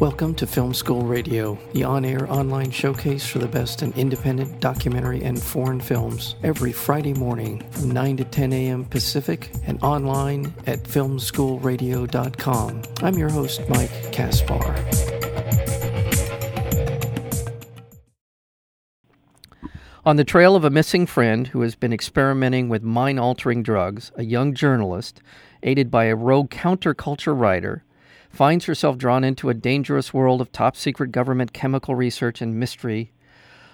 Welcome to Film School Radio, the on air online showcase for the best in independent documentary and foreign films, every Friday morning from 9 to 10 a.m. Pacific and online at filmschoolradio.com. I'm your host, Mike Kaspar. On the trail of a missing friend who has been experimenting with mind altering drugs, a young journalist, aided by a rogue counterculture writer, finds herself drawn into a dangerous world of top secret government chemical research and mystery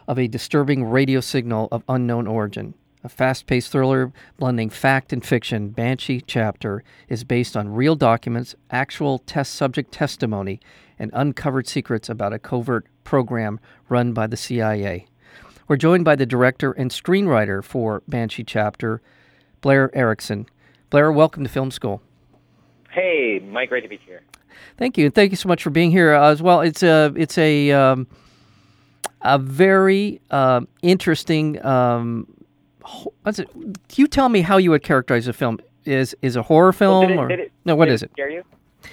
of a disturbing radio signal of unknown origin. A fast paced thriller blending fact and fiction, Banshee Chapter is based on real documents, actual test subject testimony, and uncovered secrets about a covert program run by the CIA. We're joined by the director and screenwriter for Banshee Chapter, Blair Erickson. Blair, welcome to Film School. Hey, Mike, great to be here. Thank you. And thank you so much for being here uh, as well. It's a it's a um, a very uh, interesting. Um, what's it? Can you tell me how you would characterize the film? Is is a horror film well, it, or it, no? What is it? Scare you?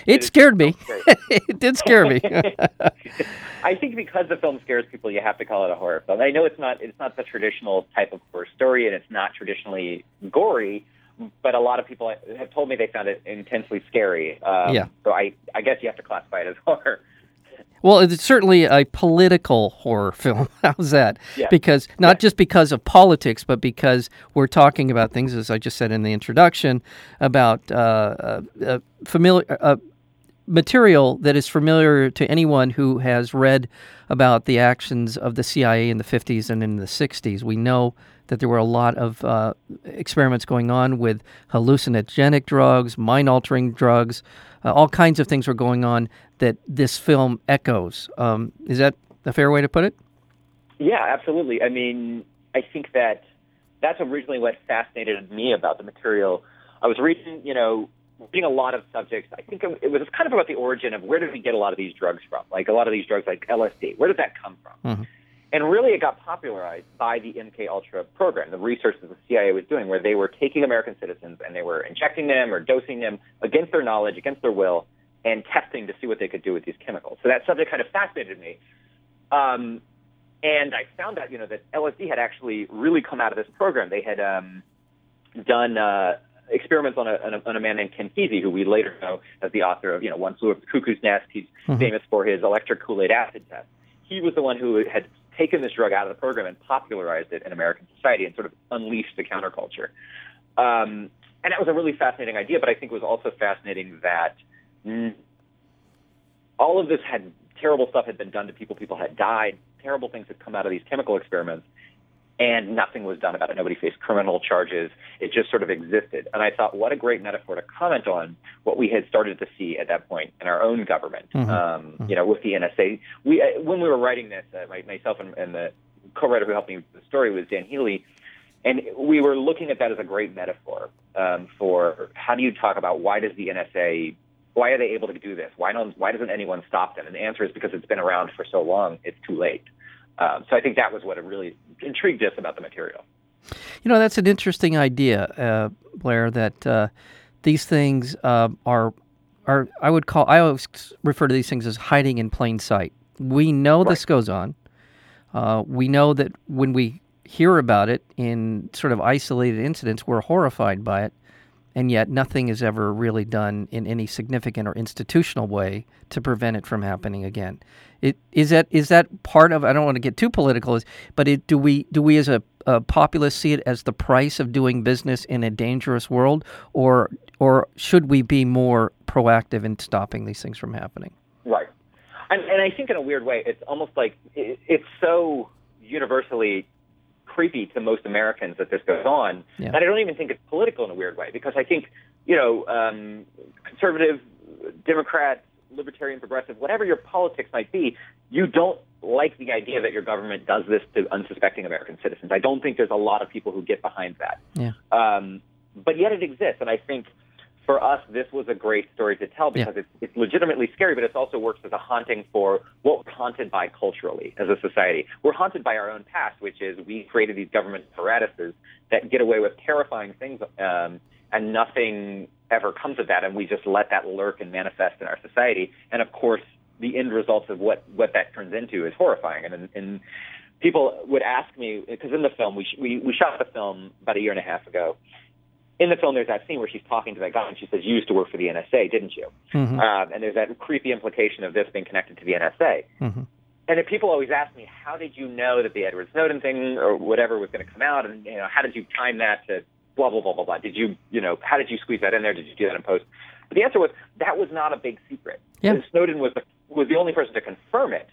It, scared me. it did scare me. I think because the film scares people, you have to call it a horror film. I know it's not it's not the traditional type of horror story, and it's not traditionally gory but a lot of people have told me they found it intensely scary. Um, yeah. So I, I guess you have to classify it as horror. Well, it's certainly a political horror film. How's that? Yeah. Because not just because of politics, but because we're talking about things, as I just said in the introduction, about uh, uh, uh familiar uh, material that is familiar to anyone who has read about the actions of the CIA in the 50s and in the 60s. We know that there were a lot of uh, experiments going on with hallucinogenic drugs, mind altering drugs, uh, all kinds of things were going on that this film echoes. Um, is that a fair way to put it? Yeah, absolutely. I mean, I think that that's originally what fascinated me about the material. I was reading, you know, reading a lot of subjects. I think it was kind of about the origin of where did we get a lot of these drugs from? Like a lot of these drugs, like LSD. Where did that come from? Mm-hmm. And really, it got popularized by the MK Ultra program, the research that the CIA was doing, where they were taking American citizens and they were injecting them or dosing them against their knowledge, against their will, and testing to see what they could do with these chemicals. So that subject kind of fascinated me. Um, and I found out, you know, that LSD had actually really come out of this program. They had um, done uh, experiments on a, on a, on a man named Ken Kesey, who we later know as the author of, you know, One Flew Over the Cuckoo's Nest. He's mm-hmm. famous for his electric Kool-Aid acid test. He was the one who had taken this drug out of the program and popularized it in American society and sort of unleashed the counterculture. Um, and that was a really fascinating idea, but I think it was also fascinating that mm, all of this had terrible stuff had been done to people. People had died. Terrible things had come out of these chemical experiments and nothing was done about it. Nobody faced criminal charges. It just sort of existed. And I thought, what a great metaphor to comment on what we had started to see at that point in our own government. Mm-hmm. Um, mm-hmm. You know, with the NSA, we uh, when we were writing this, uh, my, myself and, and the co-writer who helped me with the story was Dan Healy, and we were looking at that as a great metaphor um, for how do you talk about why does the NSA why are they able to do this? Why don't why doesn't anyone stop them? And the answer is because it's been around for so long, it's too late. Um, so I think that was what really intrigued us about the material. You know, that's an interesting idea, uh, Blair. That uh, these things uh, are are I would call I always refer to these things as hiding in plain sight. We know right. this goes on. Uh, we know that when we hear about it in sort of isolated incidents, we're horrified by it and yet nothing is ever really done in any significant or institutional way to prevent it from happening again. It, is that is that part of? I don't want to get too political, but it, do we do we as a, a populace see it as the price of doing business in a dangerous world, or or should we be more proactive in stopping these things from happening? Right, and, and I think in a weird way, it's almost like it, it's so universally creepy to most Americans that this goes on yeah. that I don't even think it's political in a weird way because I think you know um, conservative, Democrat, libertarian, progressive, whatever your politics might be, you don't like the idea that your government does this to unsuspecting American citizens. I don't think there's a lot of people who get behind that. Yeah. Um, but yet it exists, and I think for us, this was a great story to tell because yeah. it's, it's legitimately scary, but it also works as a haunting for what we're haunted by culturally as a society. We're haunted by our own past, which is we created these government apparatuses that get away with terrifying things, um, and nothing ever comes of that, and we just let that lurk and manifest in our society. And of course, the end results of what what that turns into is horrifying. And and people would ask me because in the film we we we shot the film about a year and a half ago. In the film, there's that scene where she's talking to that guy and she says, "You used to work for the NSA, didn't you?" Mm-hmm. Um, and there's that creepy implication of this being connected to the NSA. Mm-hmm. And then people always ask me, "How did you know that the Edward Snowden thing or whatever was going to come out? And you know, how did you time that to blah blah blah blah blah? Did you you know how did you squeeze that in there? Did you do that in post?" But the answer was that was not a big secret. Yeah. Snowden was the was the only person to confirm it.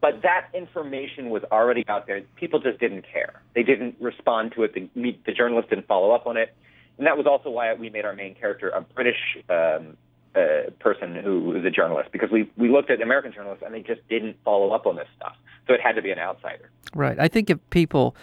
But that information was already out there. People just didn't care. They didn't respond to it. The, the journalists didn't follow up on it. And that was also why we made our main character a British um, uh, person who was a journalist, because we, we looked at American journalists and they just didn't follow up on this stuff. So it had to be an outsider. Right. I think if people,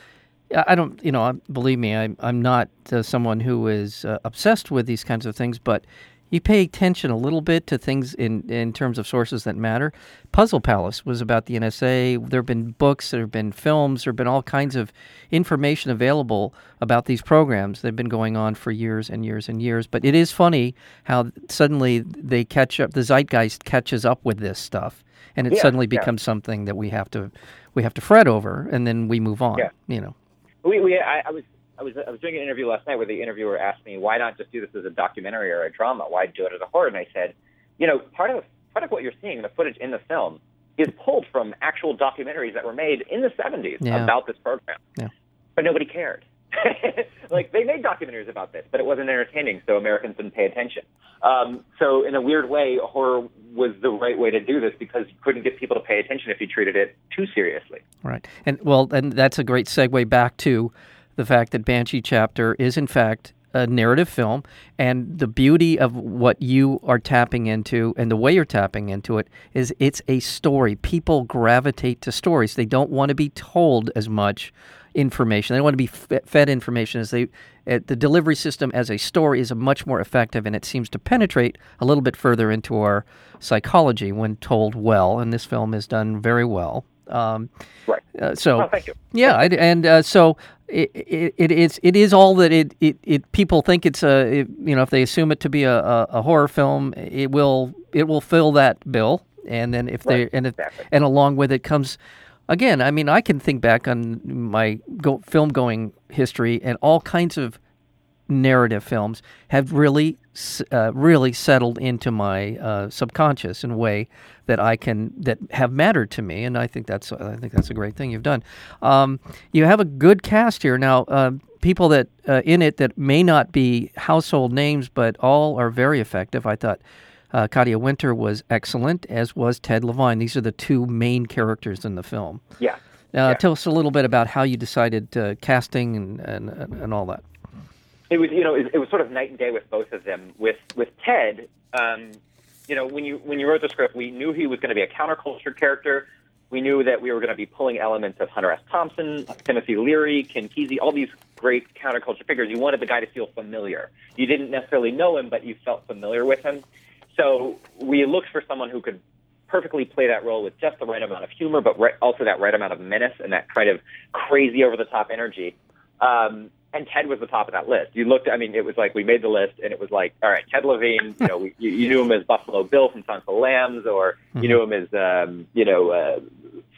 I don't, you know, believe me, I'm, I'm not uh, someone who is uh, obsessed with these kinds of things, but you pay attention a little bit to things in, in terms of sources that matter. Puzzle Palace was about the NSA. There have been books, there have been films, there have been all kinds of information available about these programs that have been going on for years and years and years. But it is funny how suddenly they catch up, the zeitgeist catches up with this stuff, and it Yeah, suddenly yeah. becomes something that we have to we have to fret over, and then we move on. Yeah. You know. We, we I, I was I was I was doing an interview last night where the interviewer asked me why not just do this as a documentary or a drama? Why do it as a horror? And I said, you know, part of part of what you're seeing, the footage in the film, is pulled from actual documentaries that were made in the 70s Yeah. about this program. Yeah. But nobody cared. like they made documentaries about this, but it wasn't entertaining, so Americans didn't pay attention. Um, so in a weird way, horror was the right way to do this because you couldn't get people to pay attention if you treated it too seriously. Right. And well, and that's a great segue back to the fact that Banshee Chapter is in fact a narrative film and the beauty of what you are tapping into and the way you're tapping into it is it's a story. People gravitate to stories. They don't want to be told as much information. They don't want to be fed information as they uh, the delivery system as a story is much more effective and it seems to penetrate a little bit further into our psychology when told well and this film is done very well. Um, Right. uh, so Oh, thank you. yeah, I, and uh, so it, it, it is it is all that it, it, it people think it's a it, you know if they assume it to be a, a, a horror film, it will it will fill that bill, and then if they and if, exactly. and along with it comes again. I mean, I can think back on my go, film going history and all kinds of narrative films have really uh, really settled into my uh, subconscious in a way that I can that have mattered to me, and I think that's I think that's a great thing you've done. Um, you have a good cast here now. Uh, people that uh, in it that may not be household names, but all are very effective. I thought. Uh, Katia Winter was excellent, as was Ted Levine. These are the two main characters in the film. Yeah. Uh, Yeah. Tell us a little bit about how you decided uh, casting and, and and all that. It was you know it, it was sort of night and day with both of them. With with Ted, um, you know when you when you wrote the script, we knew he was going to be a counterculture character. We knew that we were going to be pulling elements of Hunter S. Thompson, Timothy Leary, Ken Kesey, all these great counterculture figures. You wanted the guy to feel familiar. You didn't necessarily know him, but you felt familiar with him. So we looked for someone who could perfectly play that role with just the right amount of humor, but also that right amount of menace and that kind of crazy over the top energy. Um, and Ted was the top of that list. You looked, I mean, it was like we made the list, and it was like, all right, Ted Levine. You know, we, you, you knew him as Buffalo Bill from Silence of Lambs, or you knew him as, um, you know, uh,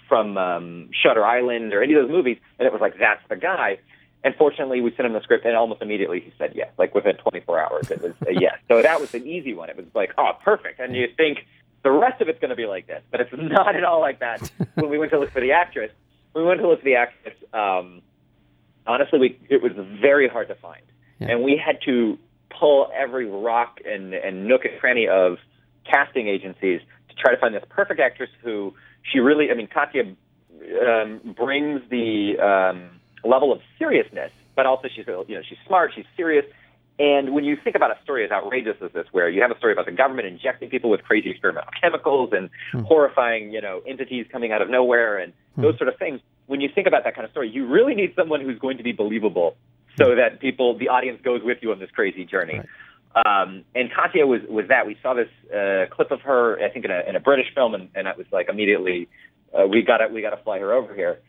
from um, Shutter Island, or any of those movies. And it was like, that's the guy. And fortunately, we sent him the script, and almost immediately he said yes. Like within 24 hours, it was a yes. So that was an easy one. It was like, oh, perfect. And you think the rest of it's going to be like this, but it's not at all like that. when we went to look for the actress, we went to look for the actress. Um, honestly, we it was very hard to find, Yeah. and we had to pull every rock and, and nook and cranny of casting agencies to try to find this perfect actress who she really. I mean, Katia um, brings the um, level of seriousness, but also she's you know she's smart, she's serious. And when you think about a story as outrageous as this, where you have a story about the government injecting people with crazy experimental chemicals and horrifying, you know, entities coming out of nowhere and those sort of things, when you think about that kind of story, you really need someone who's going to be believable, so that people, the audience, goes with you on this crazy journey. Um, and Katia was was that. We saw this uh, clip of her, I think, in a in a British film, and, and I was like immediately, uh, we got we got to fly her over here.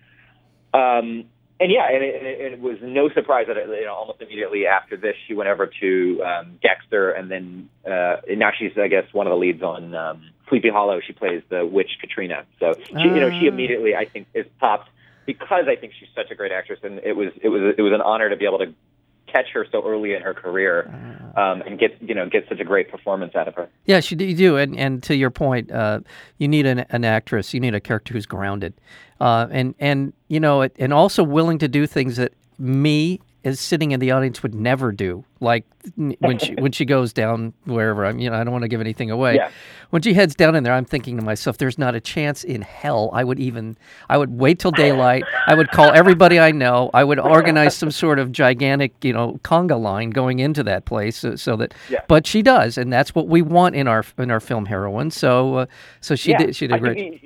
Um, and yeah, and it, and it, it was no surprise that it, you know almost immediately after this, she went over to um, Dexter, and then uh, and now she's I guess one of the leads on um, Sleepy Hollow, she plays the witch Katrina. So she, you know, she Ah. immediately I think is popped because I think she's such a great actress, and it was it was it was an honor to be able to catch her so early in her career um, and get you know get such a great performance out of her. Yeah, she, you do, and and to your point, uh, you need an, an actress. You need a character who's grounded, uh, and and you know, and also willing to do things that me as sitting in the audience would never do. Like when she when she goes down wherever I'm, you know, I don't want to give anything away. Yeah. When she heads down in there, I'm thinking to myself, "There's not a chance in hell I would even. I would wait till daylight. I would call everybody I know. I would organize some sort of gigantic, you know, conga line going into that place, so, so that. Yeah. But she does, and that's what we want in our in our film heroine. So, uh, so she yeah, did. She did I great.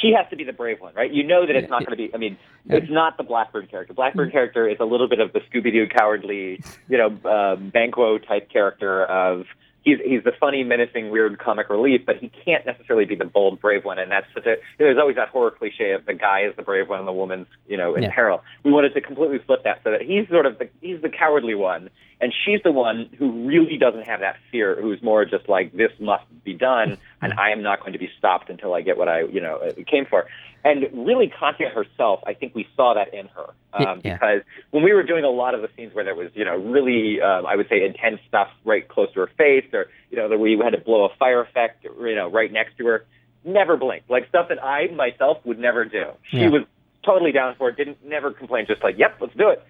she has to be the brave one, right? You know that it's not going to be. I mean, it's not the Blackburn character. Blackburn Mm. character is a little bit of the Scooby Doo cowardly, you know, uh, Banquo type character of. He's, he's the funny, menacing, weird comic relief, but he can't necessarily be the bold, brave one. And that's such a, there's always that horror cliche of the guy is the brave one and the woman's, you know, in Yeah. peril. We wanted to completely flip that so that he's sort of the, he's the cowardly one, and she's the one who really doesn't have that fear, who's more just like, this must be done, and I am not going to be stopped until I get what I, you know, uh, came for. And really, Katia herself, I think we saw that in her. Um, Yeah. Because when we were doing a lot of the scenes where there was, you know, really, um, I would say, intense stuff right close to her face, or, you know, that we had to blow a fire effect, you know, right next to her, never blinked. Like stuff that I myself would never do. She Yeah. was totally down for it, didn't never complain, just like, yep, let's do it.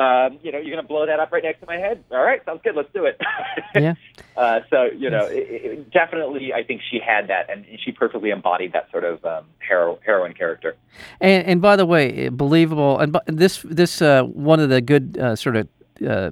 Um, you know, you're going to blow that up right next to my head. All right, sounds good. Let's do it. Yeah. Uh, so you know, it, it, definitely, I think she had that, and she perfectly embodied that sort of um, hero, heroine character. And, and by the way, uh, believable. And this this uh, one of the good uh, sort of uh,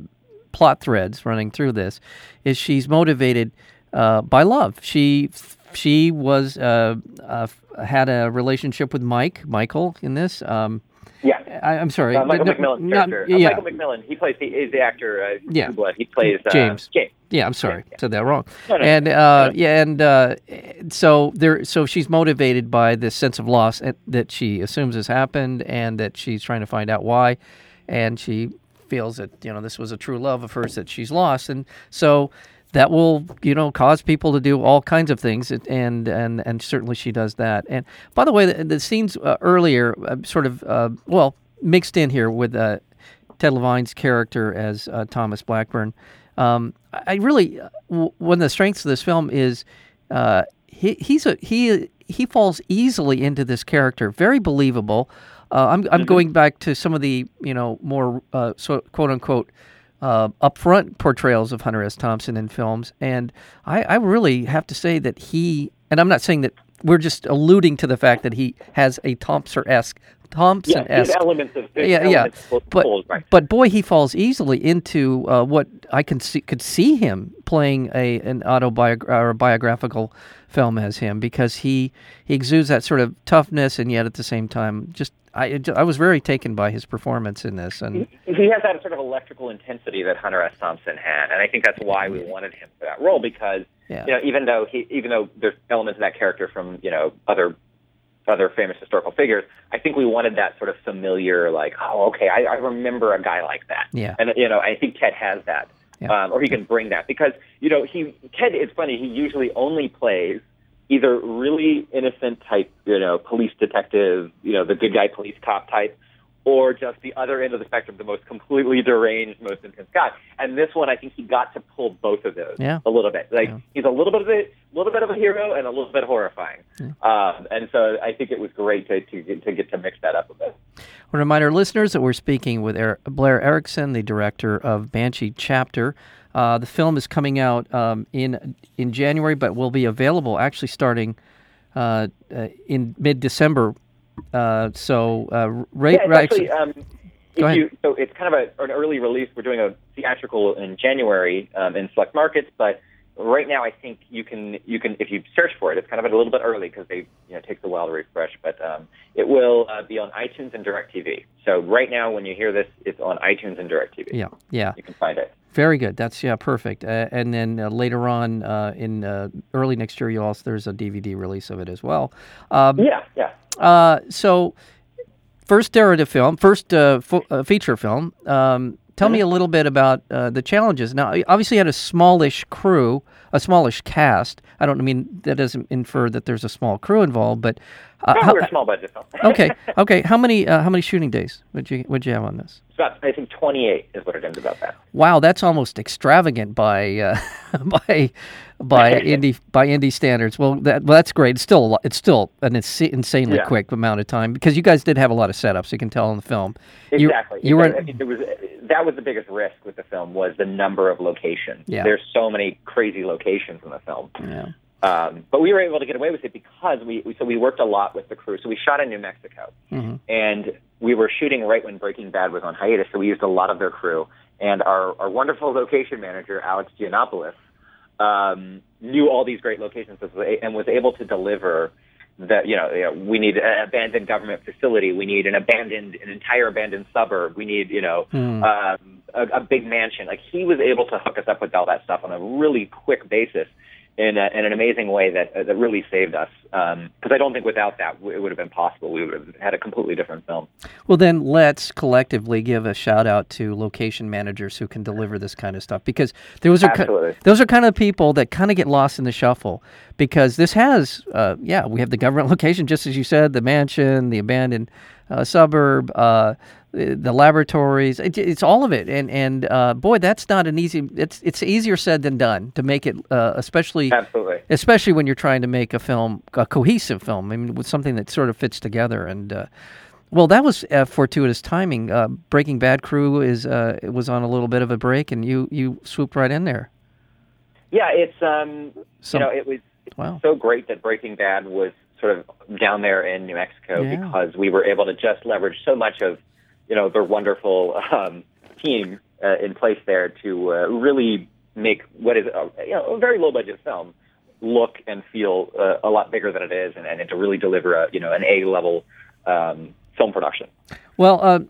plot threads running through this is she's motivated uh, by love. She she was uh, uh, had a relationship with Mike Michael in this. Um, Yeah. I, I'm sorry, Uh, Michael no- McMillian's not- character. Uh, Michael McMillian. He plays. He is the actor. Uh, Yeah. Blood. He plays uh, James. James. Yeah, I'm sorry, Yeah. said that wrong. No, no, and uh, yeah, and uh, so there, so she's motivated by this sense of loss that she assumes has happened, and that she's trying to find out why, and she feels that you know this was a true love of hers that she's lost, and so that will you know cause people to do all kinds of things, and and and, certainly she does that. And by the way, the, the scenes uh, earlier, uh, sort of uh, well mixed in here with. Uh, Ted Levine's character as uh, Thomas Blackburn. Um, I really uh, w- one of the strengths of this film is uh, he he's a he he falls easily into this character, very believable. Uh, I'm I'm going back to some of the you know more uh, so, quote unquote. Uh, upfront portrayals of Hunter S. Thompson in films, and I, I really have to say that he, and I'm not saying that we're just alluding to the fact that he has a Thompson esque. Thompson esque elements of. yeah, yeah. elements of But right. but boy, he falls easily into uh, what I can see could see him playing a an autobiographical or a biographical film as him because he he exudes that sort of toughness and yet at the same time just I I was very taken by his performance in this and he has that sort of electrical intensity that Hunter S. Thompson had, and I think that's why we wanted him for that role because Yeah. you know even though he even though there's elements of that character from you know other other famous historical figures, I think we wanted that sort of familiar like oh okay I, I remember a guy like that, Yeah. and you know I think Ted has that, Yeah. um, or he can bring that because you know he Ted it's funny he usually only plays either really innocent type, you know, police detective, you know, the good guy police cop type, or just the other end of the spectrum, the most completely deranged, most intense guy. And this one, I think he got to pull both of those Yeah. a little bit. Like Yeah. he's a little bit of a little bit of a hero and a little bit horrifying. Um, and so I think it was great to to get, to get to mix that up a bit. I remind our listeners that we're speaking with er- Blair Erickson, the director of Banshee Chapter. Uh, the film is coming out um, in in January, but will be available actually starting uh, uh, in mid December. Uh, so uh, right, Yeah, right, actually, um, you, so it's kind of a, an early release. We're doing a theatrical in January um, in select markets, but right now I think you can you can if you search for it, it's kind of a little bit early because they you know it takes a while to refresh, but um, it will uh, be on iTunes and DirecTV. So right now, when you hear this, it's on iTunes and DirecTV. yeah, yeah. You can find it. Very good. That's yeah, perfect. Uh, and then uh, later on uh, in uh, early next year, you also there's a DVD release of it as well. Um, Yeah, yeah. Uh, so, first narrative film, first uh, uh, feature film. Um, tell me a little bit about uh, the challenges. Now, obviously, you had a smallish crew, a smallish cast. I don't mean that doesn't infer that there's a small crew involved, but uh, No, how- we're a small budget film. okay, okay. How many uh, how many shooting days would you would you have on this? It's about, I think 28 is what it ends about that. Wow, that's almost extravagant by uh, by by indie by indie standards. Well, that well, that's great. It's still a lot, it's still an insa- insanely Yeah. quick amount of time because you guys did have a lot of setups. You can tell in the film. You- Exactly. You, were I mean, there was that was the biggest risk with the film was the number of locations. Yeah. There's so many crazy locations in the film. yeah. Um, but we were able to get away with it because we, we so we worked a lot with the crew. So we shot in New Mexico, hmm and we were shooting right when Breaking Bad was on hiatus. So we used a lot of their crew, and our our wonderful location manager Alex Giannopoulos um, knew all these great locations and was able to deliver. That you know, you know, we need an abandoned government facility. We need an abandoned, an entire abandoned suburb. We need, you know, Hmm. um, a, a big mansion. Like he was able to hook us up with all that stuff on a really quick basis, in, a, in an amazing way that that really saved us. Because I don't think without that it would have been possible. We would have had a completely different film. Well, then let's collectively give a shout out to location managers who can deliver this kind of stuff because those are Absolutely. those are kind of people that kind of get lost in the shuffle because this has, uh, yeah, we have the government location, just as you said, the mansion, the abandoned uh, suburb, uh, the laboratories. It, it's all of it, and and uh, boy, that's not an easy. It's it's easier said than done to make it, uh, especially Absolutely. especially when you're trying to make a film, a cohesive film. I mean, with something that sort of fits together. And uh, well, that was uh, fortuitous timing. Uh, Breaking Bad crew is uh, was on a little bit of a break, and you you swooped right in there. Yeah, it's um, So you know, it was wow, so great that Breaking Bad was sort of down there in New Mexico Yeah. because we were able to just leverage so much of, you know, their wonderful um, team uh, in place there to uh, really make what is a, you know a very low budget film look and feel uh, a lot bigger than it is, and, and to really deliver a you know an A level um, film production. well. Uh,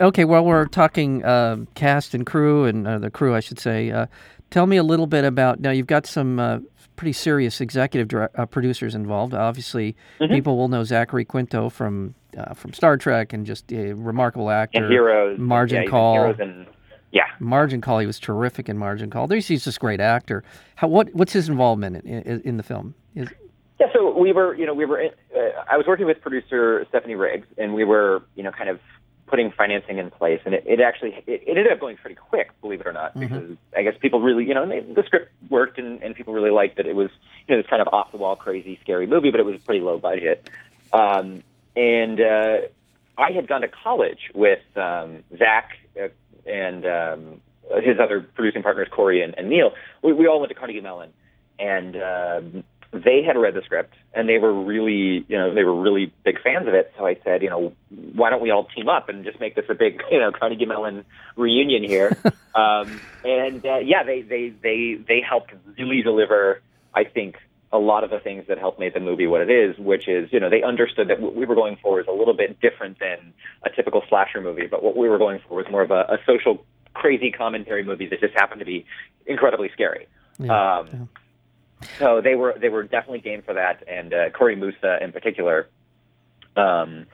okay, well, we're talking uh, cast and crew, and uh, the crew, I should say. Uh, tell me a little bit about. Now, you've got some uh, pretty serious executive uh, producers involved. Obviously, Mm-hmm. people will know Zachary Quinto from uh, from Star Trek, and just a remarkable actor. And heroes, Margin yeah, Call. heroes and yeah. Margin Call, he was terrific in Margin Call. There's, he's just a great actor. How, what, what's his involvement in, in, in the film? Is, Yeah, so we were, you know, we were. In, uh, I was working with producer Stephanie Riggs, and we were, you know, kind of putting financing in place, and it, it actually it, it ended up going pretty quick, believe it or not, because I guess people really, you know, and they, the script worked, and, and people really liked that it was, you know, this kind of off the wall, crazy, scary movie, but it was pretty low budget, um, and uh, I had gone to college with um, Zach uh, and um, his other producing partners, Corey and, and Neal. We, we all went to Carnegie Mellon, and um, they had read the script, and they were really, you know, they were really big fans of it. So I said, you know, why don't we all team up and just make this a big, you know, Carnegie Mellon reunion here? um, and uh, yeah, they they they they helped really deliver, I think, a lot of the things that helped make the movie what it is, which is, you know, they understood that what we were going for was a little bit different than a typical slasher movie, but what we were going for was more of a, a social, crazy commentary movie that just happened to be incredibly scary. Yeah, um, So they were they were definitely game for that, and uh, Corey Moosa in particular, um,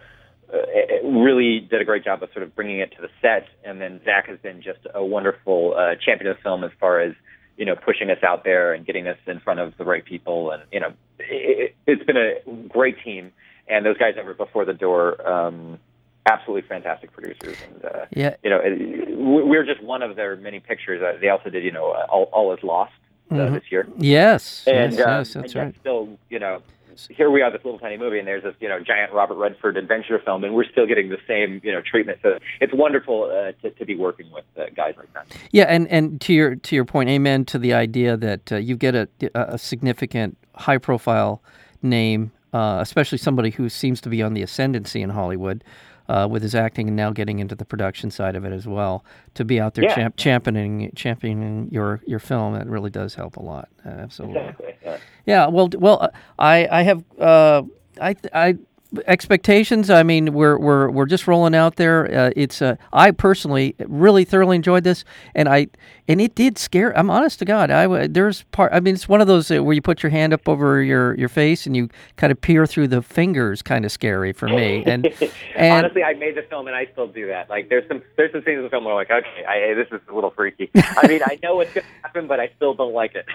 uh, really did a great job of sort of bringing it to the set. And then Zach has been just a wonderful uh, champion of the film as far as you know pushing us out there and getting us in front of the right people. And you know, it, it's been a great team. And those guys that were before the door, um, absolutely fantastic producers. And uh, yeah, you know, it, we're just one of their many pictures. Uh, they also did, you know, uh, all, all is lost uh, Mhm. this year. yes, And, yes, uh, yes, that's right. still, you know, here we are, this little tiny movie, and there's this, you know, giant Robert Redford adventure film, and we're still getting the same, you know, treatment. So it's wonderful uh, to, to be working with uh, guys like that. Yeah, and, and to your to your point, amen to the idea that uh, you get a, a significant high profile name, uh, especially somebody who seems to be on the ascendancy in Hollywood. Uh, with his acting and now getting into the production side of it as well, to be out there Yeah. champ- championing championing your your film, that really does help a lot. Uh, absolutely. Exactly. Yeah. Yeah, well, well, uh, I I have uh, I I expectations. I mean, we're we're we're just rolling out there. Uh, it's uh, I personally really thoroughly enjoyed this, and I and it did scare. I'm honest to God. I there's part. I mean, it's one of those uh, where you put your hand up over your your face and you kind of peer through the fingers. Kind of scary for me. And, and honestly, I made the film and I still do that. Like there's some there's some scenes in the film where I'm like, okay, I, this is a little freaky. I mean, I know what's going to happen, but I still don't like it.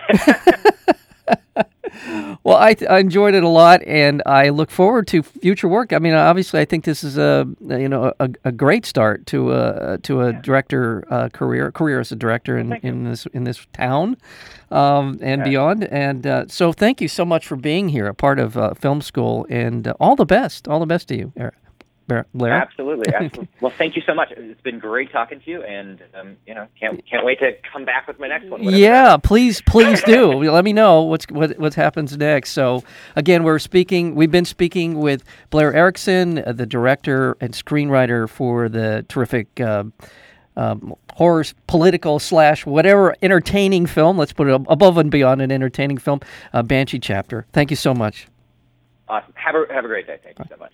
well, I, I, enjoyed it a lot, and I look forward to future work. I mean, obviously, I think this is a you know a, a great start to a to a director uh, career career as a director in, in this in this town um, and yeah. beyond. And uh, so, thank you so much for being here, a part of uh, film school, and uh, all the best, all the best to you, Eric. Blair? Absolutely, absolutely. well, thank you so much. It's been great talking to you, and um, you know, can't can't wait to come back with my next one. Yeah, please, please do. Let me know what's what what happens next. So again, we're speaking. We've been speaking with Blair Erickson, uh, the director and screenwriter for the terrific. Uh, um, horror, political slash whatever entertaining film. Let's put it above and beyond an entertaining film. Uh, Banshee chapter. Thank you so much. Awesome. Have a have a great day. Thank you so much.